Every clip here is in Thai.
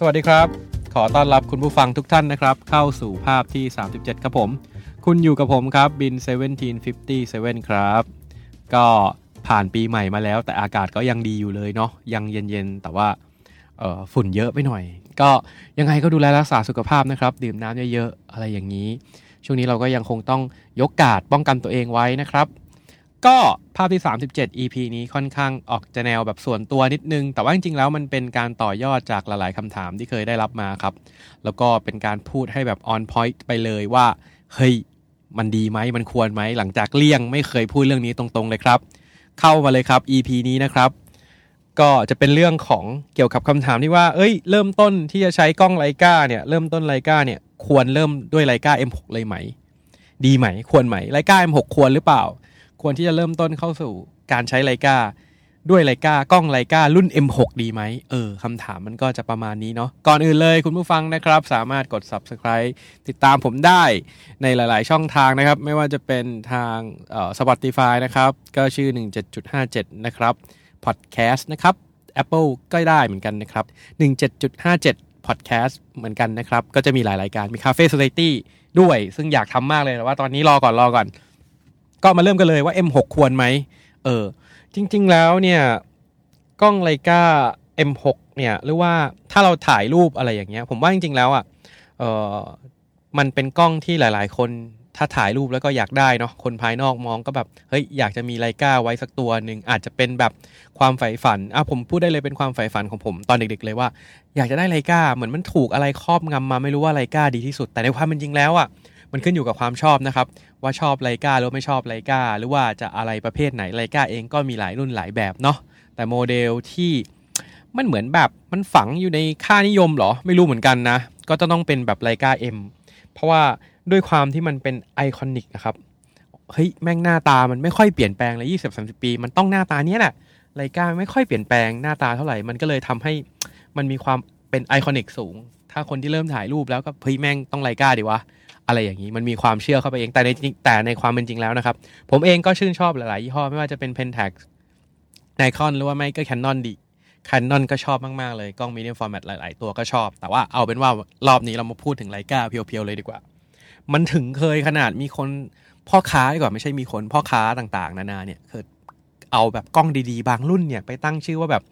สวัสดีครับ ขอต้อนรับคุณผู้ฟังทุกท่านนะครับ เข้าสู่ภาพที่ 37 ครับผม คุณอยู่กับผมครับบิน 1757 ครับ ก็ผ่านปีใหม่มาแล้ว แต่อากาศก็ยังดีอยู่เลยเนาะยังเย็นๆ แต่ว่าฝุ่นเยอะไปหน่อย ก็ยังไงก็ดูแลรักษาสุขภาพนะครับ ดื่มน้ำเยอะๆ อะไรอย่างนี้ ช่วงนี้เราก็ยังคงต้องยกกาดป้องกันตัวเองไว้นะครับ ก็ภาพที่ 37 EP นี้ค่อนข้างออกจะแนวแบบส่วนตัวนิดนึง แต่ว่าจริงๆ แล้วมันเป็นการต่อยอดจากหลายๆคำถามที่เคยได้รับมาครับ แล้วก็เป็นการพูดให้แบบ on point ไปเลยว่า เฮ้ย มันดีไหมมันควรไหม หลังจากเลี่ยงไม่เคยพูดเรื่องนี้ตรงๆเลยครับ เข้ามาเลยครับ EP นี้นะครับ ก็จะเป็นเรื่องของเกี่ยวกับคำถามที่ว่า เอ้ย เริ่มต้นที่จะใช้กล้องไลกาเนี่ย เริ่มต้นไลกาเนี่ย ควรเริ่มด้วยไลกา M6 เลยไหม ดีไหม ควรไหมไลกา M6 ควรหรือเปล่า ควรที่จะเริ่มต้นเข้าสู่การใช้ไลกาด้วยไลกากล้องไลการุ่น M6 ดีไหมเออคำถามมันก็จะประมาณนี้เนาะก่อนอื่นเลยคุณผู้ฟังนะครับ สามารถกด subscribe ติดตามผมได้ในหลาย ๆ ช่องทางนะครับ ไม่ว่าจะเป็นทางเอ่อ Spotify นะครับ ก็ชื่อ 17.57 นะครับ Podcast นะครับ Apple ก็ได้เหมือนกันนะครับ 17.57 Podcast เหมือนกันนะครับ ก็จะมีหลายรายการมี Cafe Society ด้วย ซึ่งอยากทำมากเลยแต่ว่าตอนนี้รอก่อนรอก่อน ก็มาเริ่มกันเลยว่า M6 ควรไหมเออ จริง ๆ แล้วเนี่ยกล้องไลกา M6 เนี่ยหรือว่าถ้าเราถ่ายรูปอะไรอย่างเงี้ย ผมว่าจริง ๆ แล้วอะเออมันเป็นกล้องที่หลาย ๆ คนถ้าถ่ายรูปแล้วก็อยากได้เนาะคนภายนอกมองก็แบบเฮ้ยอยากจะมีไลกาไว้สักตัวหนึ่งอาจจะเป็นแบบความใฝ่ฝันอะผมพูดได้เลยเป็นความใฝ่ฝันของผมตอนเด็ก ๆ เลยว่า อยากจะได้ไลกาเหมือนมันถูกอะไรครอบงำมาไม่รู้ว่าไลกาดีที่สุด แต่ในความเป็นจริงแล้วอะ มันขึ้นอยู่กับความชอบนะครับ ว่าชอบ Leica หรือไม่ชอบ Leica หรือว่าจะอะไรประเภทไหน Leica เองก็มีหลายรุ่นหลายแบบเนาะแต่โมเดลที่มันเหมือนแบบมันฝังอยู่ในค่านิยมหรอ ไม่รู้เหมือนกันนะ ก็จะต้องเป็นแบบ Leica M เพราะว่าด้วยความที่มันเป็น iconic นะครับเฮ้ยแม่งหน้าตามันไม่ค่อยเปลี่ยนแปลงเลยยี่สิบสามสิบปี มันต้องหน้าตาเนี้ยแหละ Leica ไม่ค่อยเปลี่ยนแปลงหน้าตาเท่าไหร่ มันก็เลยทำให้มันมีความเป็นไอคอนิกสูง ถ้าคนที่เริ่มถ่ายรูปแล้วก็เฮ้ยแม่งต้องไลกาดีวะ อะไรอย่างนี้มันมีความเชื่อเข้าไปเองแต่ในแต่ในความเป็นจริงแล้วนะครับ ผมเองก็ชื่นชอบหลายๆยี่ห้อไม่ว่าจะเป็น Pentax Nikon หรือว่าไม่ก็ Canon ดิ Canon ก็ชอบมาก ๆ เลย กล้อง medium format หลาย ๆ ตัวก็ชอบ แต่ว่าเอาเป็นว่ารอบนี้เรามาพูดถึงไลกาเพียว ๆ เลยดีกว่า มันถึงเคยขนาดมีคนพ่อค้าดีกว่าไม่ใช่มีคนพ่อค้าต่างๆ นานาเนี่ยเคยเอาแบบกล้องดี ๆ บางรุ่นเนี่ยไปตั้งชื่อว่าแบบ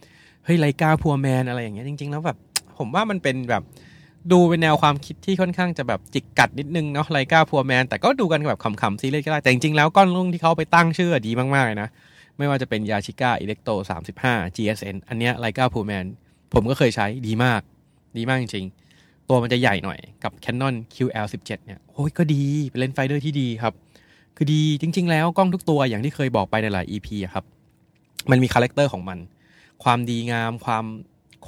เฮ้ย Leica poor man อะไรอย่างเงี้ยจริง ๆ แล้วแบบผมว่ามันเป็นแบบ ดูเป็นแนวความคิดที่ค่อนข้างจะแบบจิกกัดนิดนึงเนาะ Leica poor man แต่ก็ดูกันแบบขำๆซีเรียสก็ได้ แต่จริงๆแล้วกล้องรุ่นที่เขาไปตั้งชื่อดีมากๆเลยนะ ไม่ว่าจะเป็นยาชิก้าอิเล็กโต35 GSN อันเนี้ย Leica poor man ผมก็เคยใช้ดีมาก ดีมากจริงๆ ตัวมันจะใหญ่หน่อยกับ Canon QL17 เนี่ยโอ้ยก็ดีเป็น rangefinder ที่ดีครับ คือดีจริง ๆ แล้วกล้องทุกตัวอย่างที่เคยบอกไปในหลาย EP ครับมันมี character ของมัน ความดีงามความ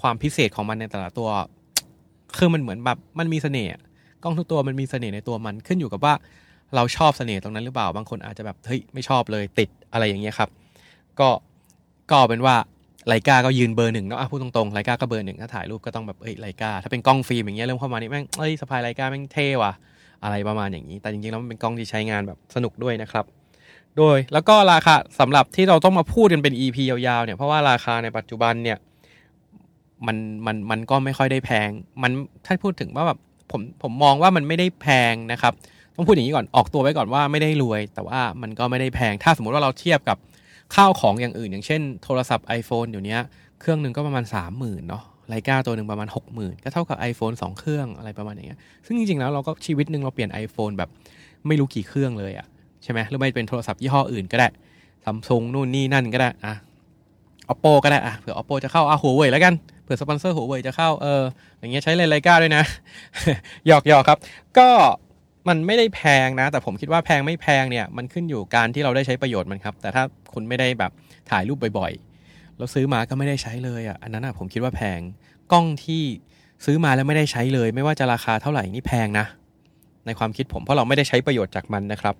ความพิเศษของมันในแต่ละตัว คือมันเหมือนแบบมันมีเสน่ห์กล้องทุกตัวมันมีเสน่ห์ในตัวมันขึ้นอยู่กับว่าเราชอบเสน่ห์ตรงนั้นหรือเปล่าบางคนอาจจะแบบเฮ้ยไม่ชอบเลยติดอะไรอย่างเงี้ยครับก็ก็เป็นว่า Leica ก็ยืนเบอร์หนึ่งเนาะพูดตรงๆ Leica ก็เบอร์หนึ่งถ้าถ่ายรูปก็ต้องแบบเอ้ย Leica ถ้าเป็นกล้องฟิล์มอย่างเงี้ยเริ่มเข้ามานี่แม่งเอ้ยสะพาย Leica แม่งเท่ว่ะอะไรประมาณอย่างนี้ แต่จริงๆแล้วมันเป็นกล้องที่ใช้งานแบบสนุกด้วยนะครับ โดยแล้วก็ราคาสำหรับที่เราต้องมาพูดกันเป็น EP ยาวๆเนี่ยเพราะว่าราคาในปัจจุบันเนี่ย มันมันมันก็ไม่ค่อยได้แพง มันถ้าพูดถึงว่าแบบผมผมมองว่ามันไม่ได้แพงนะครับ ต้องพูดอย่างนี้ก่อนออกตัวไว้ก่อนว่าไม่ได้รวย แต่ว่ามันก็ไม่ได้แพง ถ้าสมมติว่าเราเทียบกับข้าวของอย่างอื่น อย่างเช่น โทรศัพท์ iPhone เดี๋ยวนี้เครื่องหนึ่งก็ประมาณ 3 0,000เนาะไลกาตัวหนึ่งประมาณ 60,000 ก็เท่ากับ iPhone 2 เครื่องอะไรประมาณอย่างเงี้ยซึ่งจริงๆแล้วเราก็ชีวิตหนึ่งเราเปลี่ยน iPhone แบบไม่รู้กี่เครื่องเลยอะใช่ไหมหรือไม่เป็นโทรศัพท์ยี่ห้ออื่นก็ได้ซัมซุงนู่นนี่นั่นก็ได้อะ oppo ก็ได้อะเผื่อ oppo จะเข้าอะหัวเว่ยแล้วกัน ผื่อสปอนเซอร์หัวเว่ยจะเข้าเอออย่างเงี้ยใช้เลนไลกาด้วยนะหยอกหยอกครับ ก็มันไม่ได้แพงนะ แต่ผมคิดว่าแพงไม่แพงเนี่ยมันขึ้นอยู่การที่เราได้ใช้ประโยชน์มันครับ แต่ถ้าคุณไม่ได้แบบถ่ายรูปบ่อยๆแล้วซื้อมาก็ไม่ได้ใช้เลยอะอันนั้นอะผมคิดว่าแพงกล้องที่ซื้อมาแล้วไม่ได้ใช้เลย ไม่ว่าจะราคาเท่าไหร่นี่แพงนะ ในความคิดผมเพราะเราไม่ได้ใช้ประโยชน์จากมันนะครับ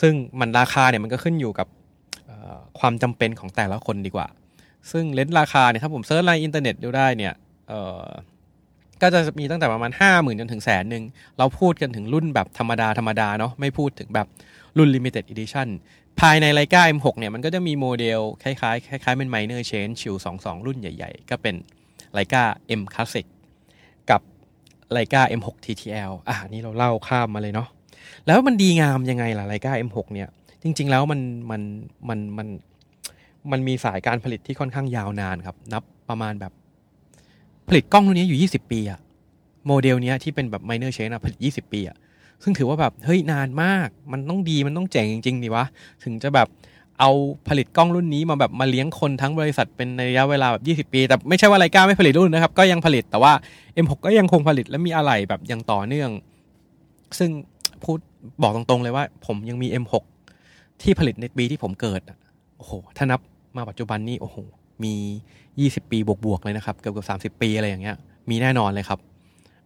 ซึ่งมันราคาเนี่ยมันก็ขึ้นอยู่กับความจำเป็นของแต่ละคนดีกว่า ซึ่ง range ราคาเนี่ยถ้าผม search ในอินเทอร์เน็ตดูได้เนี่ยเออก็จะมีตั้งแต่ประมาณห้าหมื่นจนถึงแสนหนึ่ง เราพูดกันถึงรุ่นแบบธรรมดา ธรรมดาเนาะไม่พูดถึงแบบรุ่น limited edition ภายใน Leica M6 เนี่ยมันก็จะมีโมเดล คล้ายๆ คล้ายๆเป็น minor change ชิว22 รุ่นใหญ่ๆ ก็เป็นไลกา M Classic กับไลกา M6 TTL อะนี่เราเล่าข้ามมาเลยเนาะแล้วมันดีงามยังไงล่ะไลกา M6 เนี่ยจริงๆแล้วมันมันมันมัน มันมีสายการผลิตที่ค่อนข้างยาวนานครับ นับประมาณแบบ ผลิตกล้องรุ่นนี้อยู่ 20 ปีอะโมเดลเนี้ยที่เป็นแบบ minor change อะผลิต 20 ปีอะซึ่งถือว่าแบบเฮ้ยนานมาก มันต้องดีมันต้องเจ๋งจริงๆดิวะ ถึงจะแบบเอาผลิตกล้องรุ่นนี้มาแบบมาเลี้ยงคนทั้งบริษัทเป็นในระยะเวลาแบบ 20 ปี แต่ไม่ใช่ว่าไลกาไม่ผลิตรุ่นนะครับ ก็ยังผลิตแต่ว่า M6 ก็ยังคงผลิตและมีอะไหล่แบบยังต่อเนื่อง ซึ่งพูดบอกตรงๆเลยว่า ผมยังมี M6 ที่ผลิตในปีที่ผมเกิดโอ้โหถ้านับ มาปัจจุบันนี่โอ้โหมี 20 ปีบวกๆเลยนะครับ เกือบเกือบ30ปีอะไรอย่างเงี้ย มีแน่นอนเลยครับ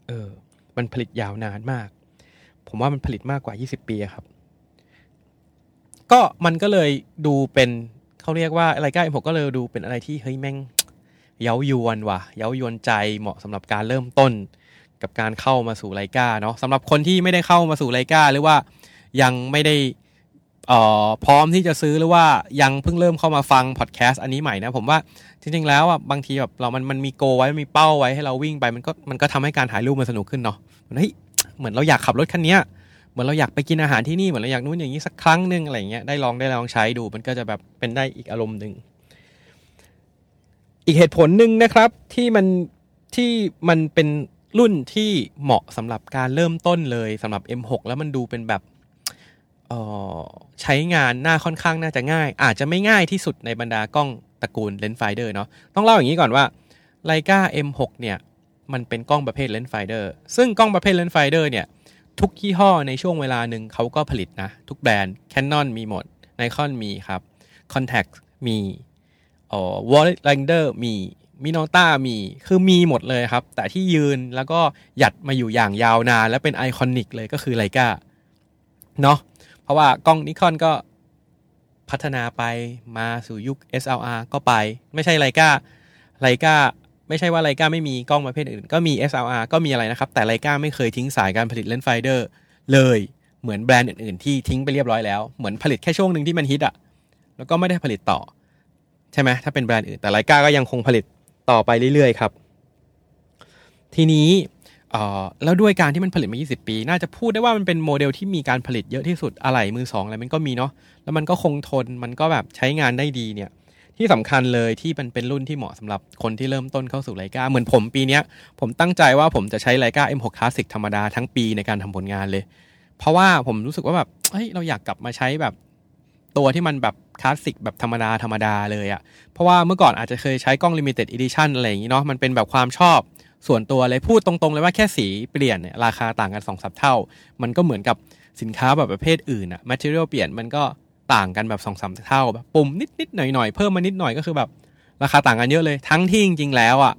เออ มันผลิตยาวนานมาก ผมว่ามันผลิตมากกว่า 20 ปีครับ ก็มันก็เลยดูเป็นเขาเรียกว่าอะไรก็ผมก็เลยดูเป็นอะไรที่เฮ้ยแม่ง เย้ายวนว่ะ เย้ายวนใจเหมาะสำหรับการเริ่มต้น กับการเข้ามาสู่ไลกาเนาะสำหรับคนที่ไม่ได้เข้ามาสู่ไลกาหรือว่ายังไม่ได้ พร้อมที่จะซื้อหรือว่ายังเพิ่งเริ่มเข้ามาฟังพอดแคสต์อันนี้ใหม่นะผมว่าจริงๆแล้วอะบางทีแบบเรามันมันมีโกไว้มีเป้าไว้ให้เราวิ่งไปมันก็มันก็ทำให้การถ่ายรูปมันสนุกขึ้นเนาะเฮ้ยเหมือนเราอยากขับรถคันนี้เหมือนเราอยากไปกินอาหารที่นี่เหมือนเราอยากนู้นอย่างนี้สักครั้งหนึ่งอะไรเงี้ยได้ลองได้ลองใช้ดู มันก็จะแบบเป็นได้อีกอารมณ์หนึ่งอีกเหตุผลหนึ่งนะครับที่มันที่มันเป็นรุ่นที่เหมาะสำหรับการเริ่มต้นเลยสำหรับ M6 แล้วมันดูเป็นแบบ ใช้งานหน้าค่อนข้างน่าจะง่าย อาจจะไม่ง่ายที่สุดในบรรดากล้องตระกูลเลนส์ไฟเดอร์เนาะต้องเล่าอย่างนี้ก่อนว่าLeica M6 เนี่ยมันเป็นกล้องประเภท rangefinder ซึ่งกล้องประเภท rangefinder เนี่ยทุกยี่ห้อในช่วงเวลาหนึ่งเขาก็ผลิตนะ ทุกแบรนด์ Canon มีหมด Nikon มีครับ Contax มีอ๋อ w a l l a n d e r มี Minolta มีคือมีหมดเลยครับ แต่ที่ยืนแล้วก็หยัดมาอยู่อย่างยาวนาน และเป็น iconic เลยก็คือ Leica เนาะ เพราะว่ากล้อง Nikon ก็พัฒนาไปมาสู่ยุค SLR ก็ไป ไม่ใช่ Leica Leica ไม่ใช่ว่า Leica ไม่มีกล้องประเภทอื่น ก็มี SLR ก็มีอะไรนะครับ แต่ Leica ไม่เคยทิ้งสายการผลิต rangefinder เลยเหมือนแบรนด์อื่นๆ ที่ทิ้งไปเรียบร้อยแล้ว เหมือนผลิตแค่ช่วงหนึ่งที่มันฮิตอะแล้วก็ไม่ได้ผลิตต่อ ใช่ไหมถ้าเป็นแบรนด์อื่นแต่ Leica ก็ยังคงผลิตต่อไปเรื่อยๆครับ ทีนี้ แล้วด้วยการที่มันผลิตมา 20 ปี น่าจะพูดได้ว่ามันเป็นโมเดลที่มีการผลิตเยอะที่สุดอะไหล่มือสองอะไรมันก็มีเนาะแล้วมันก็คงทนมันก็แบบใช้งานได้ดีเนี่ย ที่สำคัญเลยที่มันเป็นรุ่นที่เหมาะสำหรับคนที่เริ่มต้นเข้าสู่ไลกาเหมือนผมปีนี้ผมตั้งใจว่าผมจะใช้ไลกา M6 Classic ธรรมดาทั้งปีในการทำผลงานเลย เพราะว่าผมรู้สึกว่าแบบเฮ้ยเราอยากกลับมาใช้แบบตัวที่มันแบบคลาสสิกแบบธรรมดาธรรมดาเลยอะเพราะว่าเมื่อก่อนอาจจะเคยใช้กล้อง limited edition อะไรอย่างนี้เนาะมันเป็นแบบความชอบ ส่วนตัวเลยพูดตรงๆเลยว่าแค่สีเปลี่ยนเนี่ยราคาต่างกันสองสเท่า มันก็เหมือนกับสินค้าแบบประเภทอื่นอะ material เปลี่ยนมันก็ต่างกันแบบสองสามเท่าแบบปุ่มนิดๆหน่อยๆเพิ่มมานิดหน่อยก็คือแบบราคาต่างกันเยอะเลยทั้งที่จริงๆแล้วอะ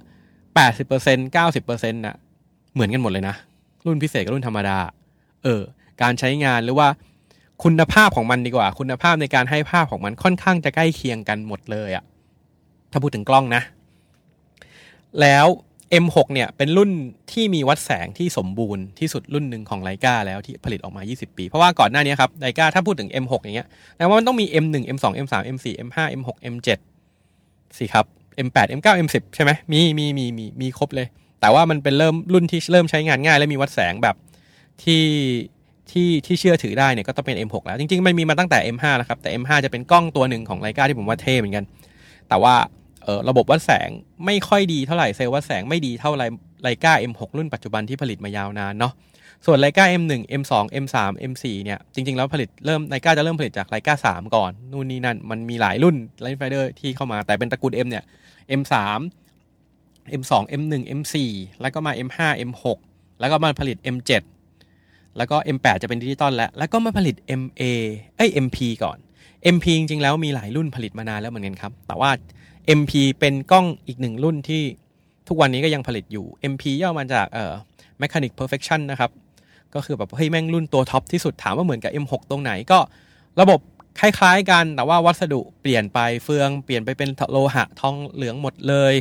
แปดสิบเปอร์เซ็นต์เก้าสิบเปอร์เซ็นต์ะเหมือนกันหมดเลยนะ รุ่นพิเศษกับรุ่นธรรมดา เออ การใช้งานหรือว่าคุณภาพของมันดีกว่า คุณภาพในการให้ภาพของมันค่อนข้างจะใกล้เคียงกันหมดเลยอะถ้าพูดถึงกล้องนะ แล้ว M6 เนี่ยเป็นรุ่นที่มีวัดแสงที่สมบูรณ์ที่สุดรุ่นหนึ่งของไลกาแล้วที่ผลิตออกมา 20 ปี เพราะว่าก่อนหน้านี้ครับไลกาถ้าพูดถึง M6 อย่างเงี้ยแปลว่ามันต้องมี M1 M2 M3 M4 M5 M6 M7 สิครับ M8 M9 M10 ใช่ไหมมีมีมีมีมีครบเลย แต่ว่ามันเป็นเริ่มรุ่นที่เริ่มใช้งานง่าย และมีวัดแสงแบบที่ที่ที่เชื่อถือได้เนี่ยก็ต้องเป็น M6 แล้ว จริงๆมันมีมาตั้งแต่ M5 แล้วครับแต่ M5 จะเป็นกล้องตัวหนึ่งของไลกาที่ผมว่าเท่เหมือนกัน แต่ว่า ระบบวัดแสงไม่ค่อยดีเท่าไหร่เซลล์วัดแสงไม่ดีเท่าไร Leica M6 รุ่นปัจจุบันที่ผลิตมายาวนานเนาะส่วน Leica M1 M2 M3 M4 เนี่ยจริง ๆ แล้วผลิตเริ่ม Leica จะเริ่มผลิตจาก Leica 3 ก่อน นู่นนี่นั่น มันมีหลายรุ่น rangefinder ที่เข้ามาแต่เป็นตระกูล M เนี่ย M3 M2 M1 M4 แล้วก็มา M5 M6 แล้วก็มาผลิต M7 แล้วก็ M8 จะเป็นดิจิตอลแล้ว แล้วก็มาผลิต MA เอ้ย MP ก่อน MP จริงๆแล้วมีหลายรุ่นผลิตมานานแล้วเหมือนกันครับ แต่ว่า MP เป็นกล้องอีกหนึ่งรุ่นที่ทุกวันนี้ก็ยังผลิตอยู่ MP ย่อมาจากเอ่อ Mechanic Perfection นะครับ ก็คือแบบเฮ้ยแม่งรุ่นตัว top ที่สุดถามว่าเหมือนกับ M6 ตรงไหนก็ระบบคล้ายๆกัน แต่ว่าวัสดุเปลี่ยนไปเฟืองเปลี่ยนไปเป็นโลหะทองเหลืองหมดเลย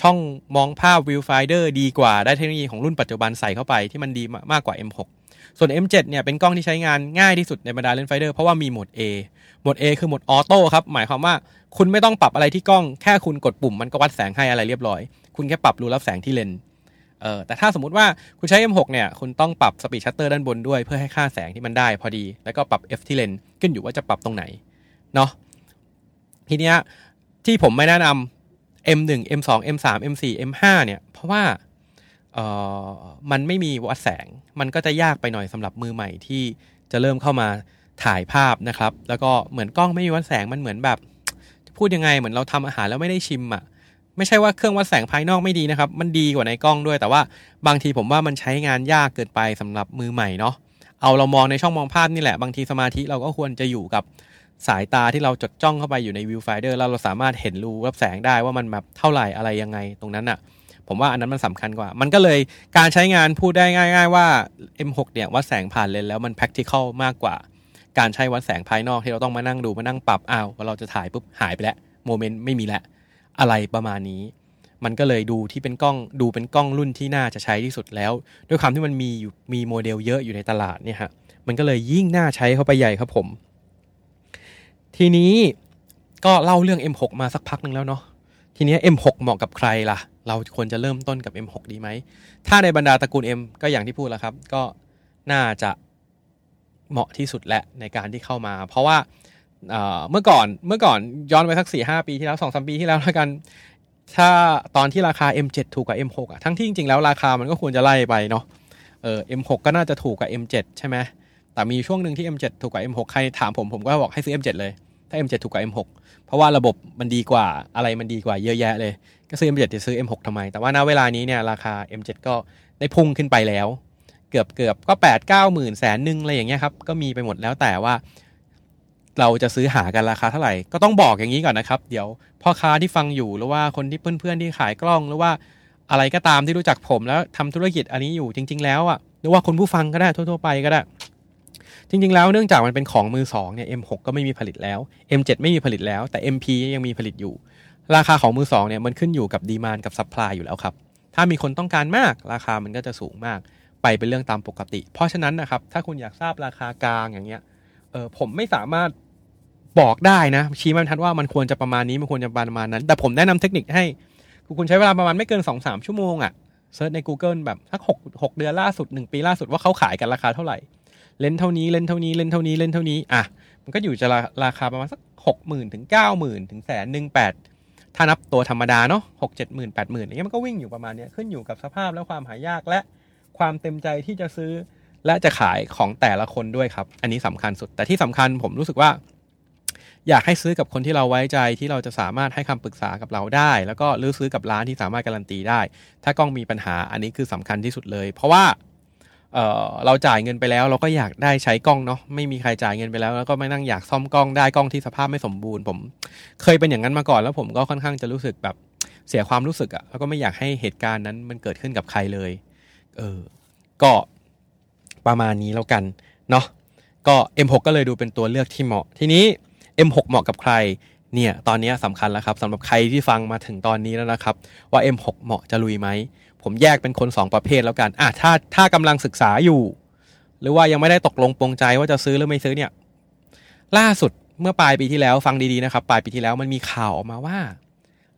ช่องมองภาพ viewfinder ดีกว่าได้เทคโนโลยีของรุ่นปัจจุบันใส่เข้าไปที่มันดีมากกว่า M6 ส่วน M7 เนี่ยเป็นกล้องที่ใช้งานง่ายที่สุดในบรรดา rangefinder เพราะว่ามีโหมด A โหมด A คือโหมด auto ครับหมายความว่าคุณไม่ต้องปรับอะไรที่กล้องแค่คุณกดปุ่มมันก็วัดแสงให้อะไรเรียบร้อย คุณแค่ปรับรูรับแสงที่เลนส์เออแต่ถ้าสมมุติว่าคุณใช้ M6 เนี่ยคุณต้องปรับ speed shutter ด้านบนด้วยเพื่อให้ค่าแสงที่มันได้พอดี แล้วก็ปรับ f ที่เลนส์ขึ้นอยู่ว่าจะปรับตรงไหนเนาะทีเนี้ยที่ผมไม่แนะนำ M1 M2 M3 M4 M5 เนี่ยเพราะว่า มันไม่มีวัดแสง มันก็จะยากไปหน่อยสำหรับมือใหม่ที่จะเริ่มเข้ามาถ่ายภาพนะครับ แล้วก็เหมือนกล้องไม่มีวัดแสงมันเหมือนแบบ พูดยังไงเหมือนเราทำอาหารแล้วไม่ได้ชิมอะ่ะไม่ใช่ว่าเครื่องวัดแสงภายนอกไม่ดีนะครับ มันดีกว่าในกล้องด้วย แต่ว่าบางทีผมว่ามันใช้งานยากเกินไปสำหรับมือใหม่เนาะเอาเรามองในช่องมองภาพนี่แหละ บางทีสมาธิเราก็ควรจะอยู่กับสายตาที่เราจดจ้องเข้าไปอยู่ในวิวไฟเดอร์แล้วเราสามารถเห็นรูรับแสงได้ว่ามันแบบเท่าไหร่อะไรยังไงตรงนั้นอะ่ะ ผมว่าอันนั้นมันสำคัญกว่า มันก็เลยการใช้งานพูดได้ง่าย ๆ ว่า M6 เนี่ยวัดแสงผ่านเลนแล้วมัน practical มากกว่า การใช้วัดแสงภายนอกที่เราต้องมานั่งดูมานั่งปรับอ้าวว่าเราจะถ่ายปุ๊บหายไปแล้วโมเมนต์ไม่มีแล้วอะไรประมาณนี้ มันก็เลยดูที่เป็นกล้องดูเป็นกล้องรุ่นที่น่าจะใช้ที่สุดแล้ว ด้วยความที่มันมีอยู่มีโมเดลเยอะอยู่ในตลาดเนี่ยฮะมันก็เลยยิ่งน่าใช้เข้าไปใหญ่ครับผม ทีนี้ก็เล่าเรื่อง M6 มาสักพักหนึ่งแล้วเนาะทีนี้ M6 เหมาะกับใครล่ะ เราควรจะเริ่มต้นกับ M6 ดีไหม ถ้าในบรรดาตระกูล M ก็อย่างที่พูดแล้วครับ ก็น่าจะเหมาะที่สุดแหละในการที่เข้ามา เพราะว่าเมื่อก่อนเมื่อก่อนย้อนไปสักสี่ห้าปีที่แล้วสองสามปีที่แล้วแล้วกัน ถ้าตอนที่ราคา M7 ถูกกว่า M6 อะทั้งที่จริงๆแล้วราคามันก็ควรจะไล่ไปเนาะเออ M6 ก็น่าจะถูกกว่า M7 ใช่ไหมแต่มีช่วงหนึ่งที่ M7 ถูกกว่า M6 ใครถามผมผมก็บอกให้ซื้อ M7 เลย ถ้า M7 ถูกกว่า M6 เพราะว่าระบบมันดีกว่าอะไรมันดีกว่าเยอะแยะเลย ก็ซื้อ M7 จะซื้อ M6 ทำไม แต่ว่าณเวลานี้เนี่ยราคา M7 ก็ได้พุ่งขึ้นไปแล้ว เกือบเกือบก็8 9หมื่นแสนหนึ่งอะไรอย่างเงี้ยครับ ก็มีไปหมดแล้วแต่ว่า เราจะซื้อหากันราคาเท่าไหร่ ก็ต้องบอกอย่างนี้ก่อนนะครับ เดี๋ยวพ่อค้าที่ฟังอยู่หรือว่าคนที่เพื่อนๆที่ขายกล้องหรือว่าอะไรก็ตามที่รู้จักผมแล้วทำธุรกิจอันนี้อยู่จริง ๆ แล้วอะหรือว่าคนผู้ฟังก็ได้ทั่วๆไปก็ได้ จริง ๆ แล้วเนื่องจากมันเป็นของมือสองเนี่ย M6 ก็ไม่มีผลิตแล้ว M7 ไม่มีผลิตแล้ว แต่ MP ยังมีผลิตอยู่ ราคาของมือสองเนี่ยมันขึ้นอยู่กับ demand กับ supply อยู่แล้วครับ ถ้ามีคนต้องการมากราคามันก็จะสูงมาก ไปเป็นเรื่องตามปกติ เพราะฉะนั้นนะครับ ถ้าคุณอยากทราบราคากลางอย่างเงี้ย เออผมไม่สามารถบอกได้นะ ชี้มันชัดว่ามันควรจะประมาณนี้มันควรจะประมาณนั้น แต่ผมแนะนำเทคนิคให้คุณใช้เวลาประมาณไม่เกิน2อสชั่วโมงอะ่ะ search ใน Google แบบสักหกหกเดือนล่าสุด 1 ปีล่าสุดว่าเขาขายกันราคาเท่าไหร่เลนเท่านี้เลนเท่านี้เลนเท่านี้เลนเท่านี้อะมันก็อยู่จะราคาประมาณสักหกหมื่นถึงเก้าหมื่นถึงแสนหนึ่งแปด ถ้านับตัวธรรมดาเนาะหกเจ็ดหมื่นแปดหมื่นอย่างเงี้ยมันก็วิ่งอยู่ประมาณนี้ขึ้นอยู่กับสภาพและความหายากและความเต็มใจที่จะซื้อและจะขายของแต่ละคนด้วยครับ อันนี้สำคัญสุด แต่ที่สำคัญผมรู้สึกว่า อยากให้ซื้อกับคนที่เราไว้ใจที่เราจะสามารถให้คำปรึกษากับเราได้ แล้วก็รื้อซื้อกับร้านที่สามารถการันตีได้ ถ้ากล้องมีปัญหาอันนี้คือสำคัญที่สุดเลย เพราะว่า เเราจ่ายเงินไปแล้ว เราก็อยากได้ใช้กล้องเนาะไม่มีใครจ่ายเงินไปแล้ว แล้วก็ไม่นั่งอยากซ่อมกล้องได้กล้องที่สภาพไม่สมบูรณ์ ผม เคยเป็นอย่างนั้นมาก่อนแล้วผมก็ค่อนข้างจะรู้สึกแบบเสียความรู้สึกอะแล้วก็ไม่อยากให้เหตุการณ์นั้นมันเกิดขึ้นกับใครเลย เออ ก็ประมาณนี้แล้วกันเนาะก็ M6 ก็เลยดูเป็นตัวเลือกที่เหมาะ ทีนี้ M6 เหมาะกับใครเนี่ย ตอนนี้สำคัญแล้วครับสำหรับใครที่ฟังมาถึงตอนนี้แล้วนะครับ ว่า M6 เหมาะจะลุยไหม ผมแยกเป็นคน 2 ประเภทแล้วกันอะถ้าถ้ากำลังศึกษาอยู่ หรือว่ายังไม่ได้ตกลงปรงใจว่าจะซื้อหรือไม่ซื้อเนี่ย ล่าสุดเมื่อปลายปีที่แล้วฟังดีๆนะครับ ปลายปีที่แล้วมันมีข่าวออกมาว่า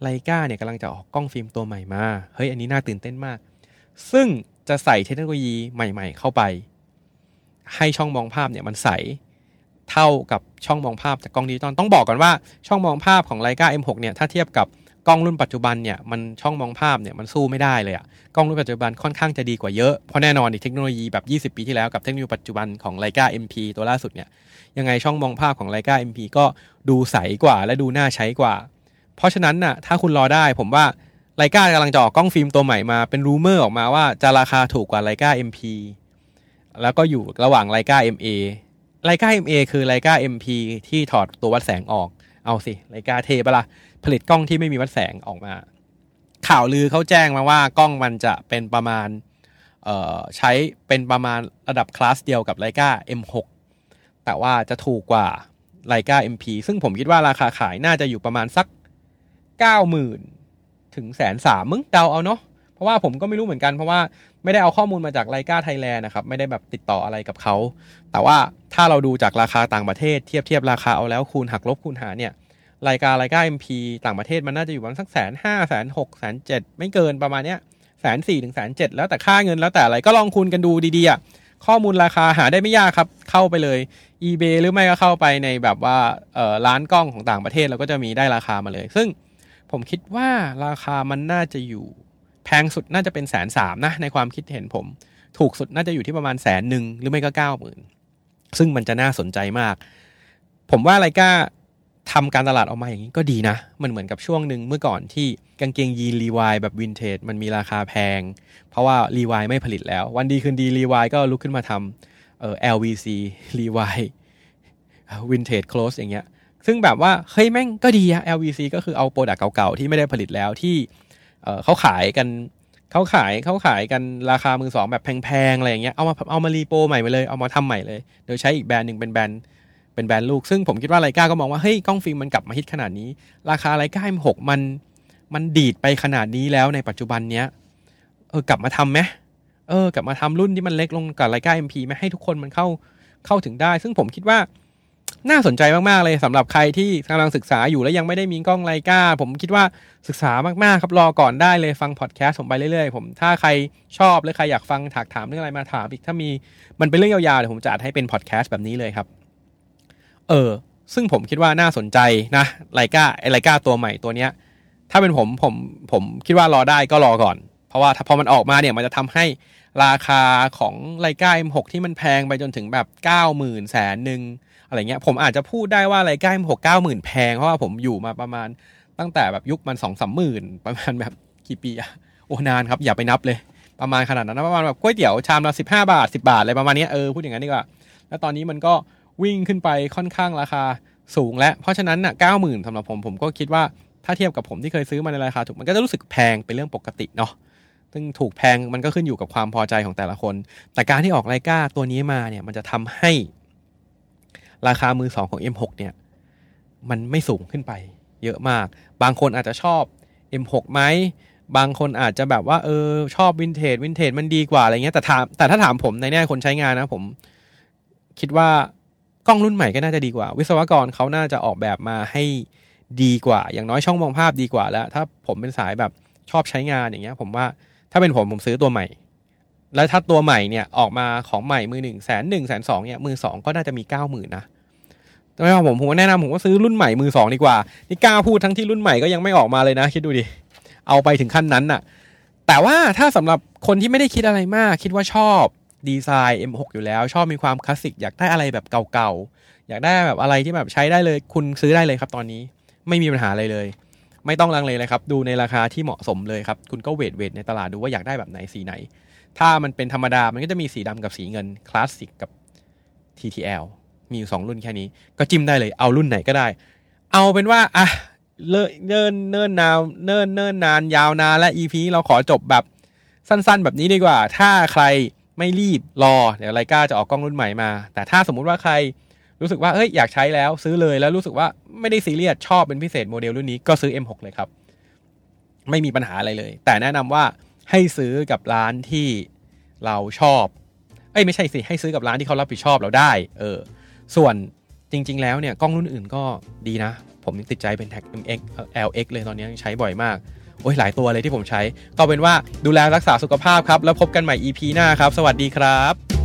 ไลกาเนี่ยกำลังจะออกกล้องฟิล์มตัวใหม่มาเฮ้ยอันนี้น่าตื่นเต้นมาก ซึ่งจะใส่เทคโนโลยีใหม่ ๆ เข้าไป ให้ช่องมองภาพเนี่ยมันใสเท่ากับช่องมองภาพจากกล้องดิจิตอลต้องบอกก่อนว่าช่องมองภาพของไลกา M6 เนี่ยถ้าเทียบกับ กล้องรุ่นปัจจุบันเนี่ยมันช่องมองภาพเนี่ยมันสู้ไม่ได้เลยอะกล้องรุ่นปัจจุบันค่อนข้างจะดีกว่าเยอะ เพราะแน่นอนอีกเทคโนโลยีแบบ 20 ปีที่แล้วกับเทคโนโลยีปัจจุบันของไลกา MP ตัวล่าสุดเนี่ยยังไงช่องมองภาพของไลกา MP ก็ดูใสกว่าและดูน่าใช้กว่า เพราะฉะนั้นน่ะถ้าคุณรอได้ผมว่าไลกากำลังจะออกกล้องฟิล์มตัวใหม่มาเป็นรูเมอร์ออกมาว่าจะราคาถูกกว่าไลกา MP แล้วก็อยู่ระหว่างไลกา MA ไลกา MA คือไลกา MP ที่ถอดตัววัดแสงออกเอาสิไลกาเทปะละ่ะ ผลิตกล้องที่ไม่มีวัดแสงออกมา ข่าวลือเขาแจ้งมาว่ากล้องมันจะเป็นประมาณใช้เป็นประมาณระดับคลาสเดียวกับไลกา M6 แต่ว่าจะถูกกว่าไลกา MP ซึ่งผมคิดว่าราคาขายน่าจะอยู่ประมาณสัก 90,000 ถึงแสนสามมึงเดาเอาเนาะเพราะว่าผมก็ไม่รู้เหมือนกันเพราะว่าไม่ได้เอาข้อมูลมาจากไลกาไทยแลนด์นะครับ ไม่ได้แบบติดต่ออะไรกับเขา แต่ว่าถ้าเราดูจากราคาต่างประเทศเทียบเทียบราคาเอาแล้วคูณหักลบคูณหารเนี่ย รายการรายการ MP ต่างประเทศมันน่าจะอยู่ประมาณสักแสนห้าแสนหกแสนเจ็ดไม่เกินประมาณเนี้ยแสนสี่ถึงแสนเจ็ดแล้วแต่ค่าเงินแล้วแต่อะไรก็ลองคูณกันดูดีๆอะข้อมูลราคาหาได้ไม่ยากครับ เข้าไปเลย eBay หรือไม่ก็เข้าไปในแบบว่าเออร้านกล้องของต่างประเทศเราก็จะมีได้ราคามาเลย ซึ่งผมคิดว่าราคามันน่าจะอยู่ แพงสุดน่าจะเป็นแสนสามนะในความคิดเห็นผม ถูกสุดน่าจะอยู่ที่ประมาณแสนหนึ่งหรือไม่ก็เก้าหมื่นซึ่งมันจะน่าสนใจมาก ผมว่าไรก้า ทำการตลาดออกมาอย่างนี้ก็ดีนะ มันเหมือนกับช่วงหนึ่งเมื่อก่อนที่กางเกงยีนรีวายแบบวินเทจมันมีราคาแพง เพราะว่ารีวายไม่ผลิตแล้ว วันดีคืนดีรีวายก็ลุกขึ้นมาทำเอ่อ LVC รีวายvintage clothes อย่างเงี้ย ซึ่งแบบว่า เฮ้ยแม่งก็ดีอะ LVC ก็คือเอา product เก่าๆ ที่ไม่ได้ผลิตแล้วที่เขาขายกันเขาขายเขาขายกันราคามือสองแบบแพงๆอะไรอย่างเงี้ยเอามาเอามา repro ใหม่ไปเลยเอามาทำใหม่เลย โดยใช้อีกแบรนด์หนึ่งเป็นแบรนด์ เป็นแบรนด์ลูก ซึ่งผมคิดว่า Leica ก็มองว่าเฮ้ยกล้องฟิล์มมันกลับมาฮิตขนาดนี้ ราคา Leica M6 มันมันดีดไปขนาดนี้แล้วในปัจจุบันเนี้ยเออกลับมาทำไหมเออกลับมาทำรุ่นที่มันเล็กลงกับ Leica MP ไหมให้ทุกคนมันเข้าเข้าถึงได้ ซึ่งผมคิดว่าน่าสนใจมากๆเลยสำหรับใครที่กำลังศึกษาอยู่แล้วยังไม่ได้มีกล้องไลกาผมคิดว่าศึกษามากๆครับรอก่อนได้เลยฟังพอดแคสต์ผมไปเรื่อยๆผมถ้าใครชอบหรือใครอยากฟังถากถามเรื่องอะไรมาถามอีกถ้ามีมันเป็นเรื่องยาวๆเดี๋ยวผมจะอัดให้เป็นพอดแคสต์แบบนี้เลยครับ เออ ซึ่งผมคิดว่าน่าสนใจนะไลกาไอไลกาตัวใหม่ตัวเนี้ย ถ้าเป็นผมผมผมคิดว่ารอได้ก็รอก่อน เพราะว่าถ้าพอมันออกมาเนี่ยมันจะทำให้ราคาของไลกา M6 ที่มันแพงไปจนถึงแบบเก้าหมื่นแสนหนึ่งอะไรเงี้ยผมอาจจะพูดได้ว่าไลกา M6 เก้าหมื่นแพง เพราะว่าผมอยู่มาประมาณตั้งแต่แบบยุคมันสองสามหมื่นประมาณแบบกี่ปีอะโอ้นานครับอย่าไปนับเลย ประมาณขนาดนั้นประมาณแบบก๋วยเตี๋ยวชามละสิบห้าบาทสิบาทอะไรประมาณนี้เออพูดอย่างนั้นดีกว่า แล้วตอนนี้มันก็ วิ่งขึ้นไปค่อนข้างราคาสูงแล้วเพราะฉะนั้นอะเก้าหมื่นสำหรับผมผมก็คิดว่าถ้าเทียบกับผมที่เคยซื้อมาในราคาถูกมันก็จะรู้สึกแพงเป็นเรื่องปกติเนาะซึ่งถูกแพงมันก็ขึ้นอยู่กับความพอใจของแต่ละคน แต่การที่ออกไลกาตัวนี้มาเนี่ยมันจะทำให้ราคามือสองของ M6 เนี่ยมันไม่สูงขึ้นไป เยอะมาก บางคนอาจจะชอบ M6 ไหมบางคนอาจจะแบบว่าเออชอบวินเทจวินเทจมันดีกว่าอะไรเงี้ยแต่ถามแต่ถ้าถามผมในแง่คนใช้งานนะผม คิดว่า กล้องรุ่นใหม่ก็น่าจะดีกว่า วิศวกรเขาน่าจะออกแบบมาให้ดีกว่า อย่างน้อยช่องมองภาพดีกว่าแล้ว ถ้าผมเป็นสายแบบชอบใช้งานอย่างเงี้ย ผมว่าถ้าเป็นผมผมซื้อตัวใหม่ แล้วถ้าตัวใหม่เนี่ยออกมาของใหม่มือหนึ่งแสนหนึ่งแสนสองเนี่ยมือสองก็น่าจะมีเก้าหมื่นนะแต่ไม่ผมผมแนะนำผมก็ซื้อรุ่นใหม่มือสองดีกว่า นี่กล้าพูดทั้งที่รุ่นใหม่ก็ยังไม่ออกมาเลยนะ คิดดูดิ เอาไปถึงขั้นนั้นน่ะ แต่ว่าถ้าสำหรับคนที่ไม่ได้คิดอะไรมาก คิดว่าชอบ ดีไซน์ M6 อยู่แล้ว ชอบมีความคลาสสิกอยากได้อะไรแบบเก่าๆ อยากได้แบบอะไรที่แบบใช้ได้เลย คุณซื้อได้เลยครับตอนนี้ไม่มีปัญหาอะไรเลย ไม่ต้องลังเลเลยครับ ดูในราคาที่เหมาะสมเลยครับ คุณก็เวทเวทในตลาดดูว่าอยากได้แบบไหนสีไหน ถ้ามันเป็นธรรมดา มันก็จะมีสีดำกับสีเงินคลาสสิกกับ TTL มีอยู่สองรุ่นแค่นี้ ก็จิ้มได้เลยเอารุ่นไหนก็ได้ เอาเป็นว่าอะเลิเนิ่นเนิ่นนาวเนิ่นเนิ่นนานยาวนานและ EP เราขอจบแบบสั้น ๆ แบบนี้ดีกว่า ถ้าใคร ไม่รีบรอเดี๋ยวไลกาจะออกกล้องรุ่นใหม่มา แต่ถ้าสมมุติว่าใครรู้สึกว่าเอ้ยอยากใช้แล้วซื้อเลยแล้วรู้สึกว่าไม่ได้ซีเรียสชอบเป็นพิเศษโมเดลรุ่นนี้ก็ซื้อ M6 เลยครับ ไม่มีปัญหาอะไรเลย แต่แนะนำว่าให้ซื้อกับร้านที่เราชอบเอ้ยไม่ใช่สิให้ซื้อกับร้านที่เขารับผิดชอบเราได้ เออ ส่วนจริง ๆ แล้วเนี่ยกล้องรุ่นอื่นก็ดีนะ ผมติดใจเป็นแท็ก MX LX เลยตอนนี้ใช้บ่อยมาก โอ้ยหลายตัวเลยที่ผมใช้ ก็เป็นว่าดูแลรักษาสุขภาพครับ แล้วพบกันใหม่ EP หน้าครับ สวัสดีครับ